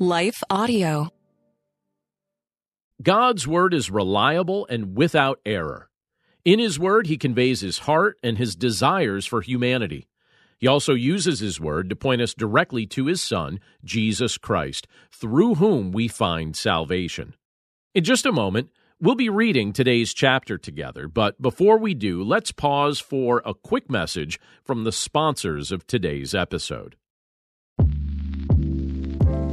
Life Audio. God's Word is reliable and without error. In His Word, He conveys His heart and His desires for humanity. He also uses His Word to point us directly to His Son, Jesus Christ, through whom we find salvation. In just a moment, we'll be reading today's chapter together, but before we do, let's pause for a quick message from the sponsors of today's episode.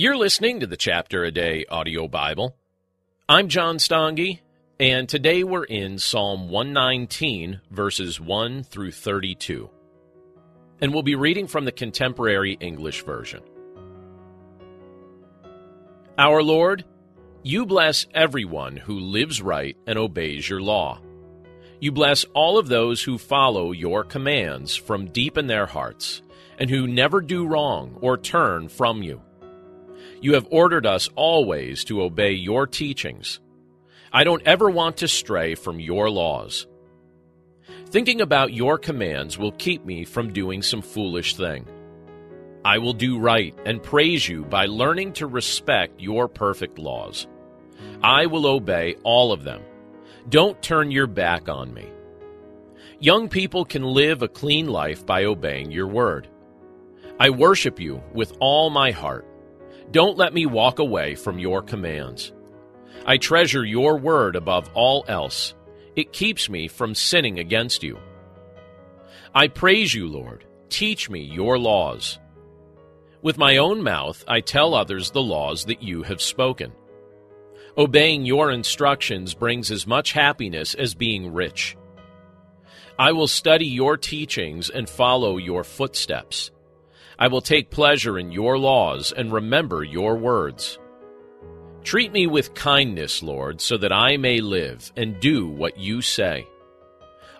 You're listening to the Chapter a Day audio Bible. I'm John Stange, and today we're in Psalm 119, verses 1 through 32. And we'll be reading from the Contemporary English Version. Our Lord, you bless everyone who lives right and obeys your law. You bless all of those who follow your commands from deep in their hearts, and who never do wrong or turn from you. You have ordered us always to obey your teachings. I don't ever want to stray from your laws. Thinking about your commands will keep me from doing some foolish thing. I will do right and praise you by learning to respect your perfect laws. I will obey all of them. Don't turn your back on me. Young people can live a clean life by obeying your word. I worship you with all my heart. Don't let me walk away from your commands. I treasure your word above all else. It keeps me from sinning against you. I praise you, Lord. Teach me your laws. With my own mouth, I tell others the laws that you have spoken. Obeying your instructions brings as much happiness as being rich. I will study your teachings and follow your footsteps. I will take pleasure in your laws and remember your words. Treat me with kindness, Lord, so that I may live and do what you say.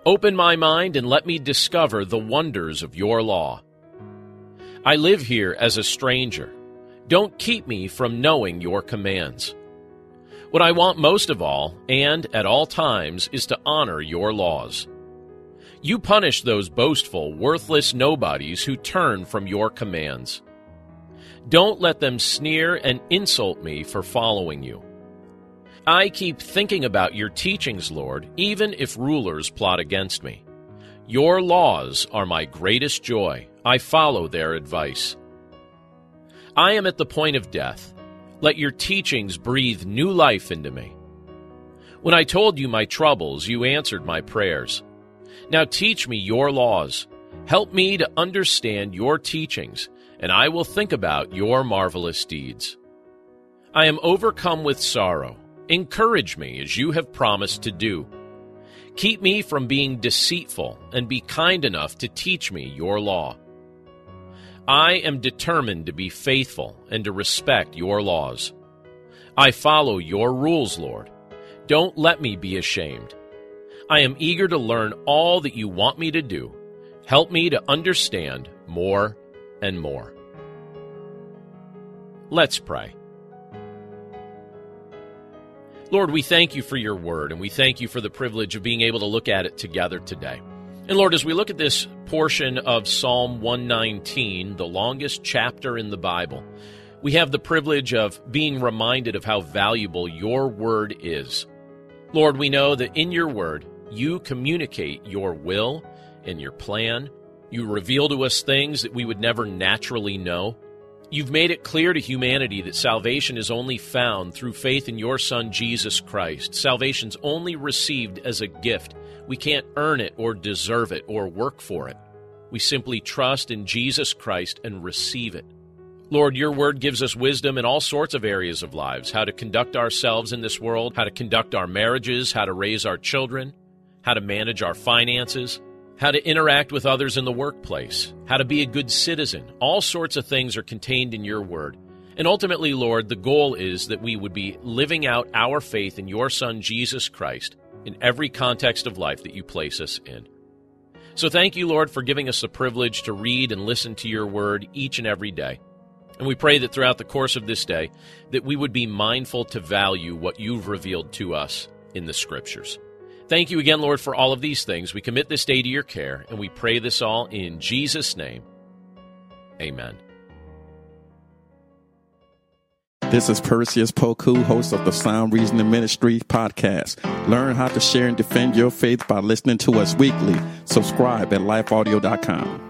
Open my mind and let me discover the wonders of your law. I live here as a stranger. Don't keep me from knowing your commands. What I want most of all, and at all times, is to honor your laws. You punish those boastful, worthless nobodies who turn from your commands. Don't let them sneer and insult me for following you. I keep thinking about your teachings, Lord, even if rulers plot against me. Your laws are my greatest joy. I follow their advice. I am at the point of death. Let your teachings breathe new life into me. When I told you my troubles, you answered my prayers. Now teach me your laws. Help me to understand your teachings, and I will think about your marvelous deeds. I am overcome with sorrow. Encourage me as you have promised to do. Keep me from being deceitful, and be kind enough to teach me your law. I am determined to be faithful and to respect your laws. I follow your rules, Lord. Don't let me be ashamed. I am eager to learn all that you want me to do. Help me to understand more and more. Let's pray. Lord, we thank you for your word, and we thank you for the privilege of being able to look at it together today. And Lord, as we look at this portion of Psalm 119, the longest chapter in the Bible, we have the privilege of being reminded of how valuable your word is. Lord, we know that in your word, you communicate your will and your plan. You reveal to us things that we would never naturally know. You've made it clear to humanity that salvation is only found through faith in your Son, Jesus Christ. Salvation's only received as a gift. We can't earn it or deserve it or work for it. We simply trust in Jesus Christ and receive it. Lord, your word gives us wisdom in all sorts of areas of lives how to conduct ourselves in this world, how to conduct our marriages, how to raise our children, how to manage our finances, how to interact with others in the workplace, how to be a good citizen. All sorts of things are contained in your word. And ultimately, Lord, the goal is that we would be living out our faith in your Son, Jesus Christ, in every context of life that you place us in. So thank you, Lord, for giving us the privilege to read and listen to your word each and every day. And we pray that throughout the course of this day, that we would be mindful to value what you've revealed to us in the scriptures. Thank you again, Lord, for all of these things. We commit this day to your care, and we pray this all in Jesus' name. Amen. This is Perseus Poku, host of the Sound Reasoning Ministry podcast. Learn how to share and defend your faith by listening to us weekly. Subscribe at lifeaudio.com.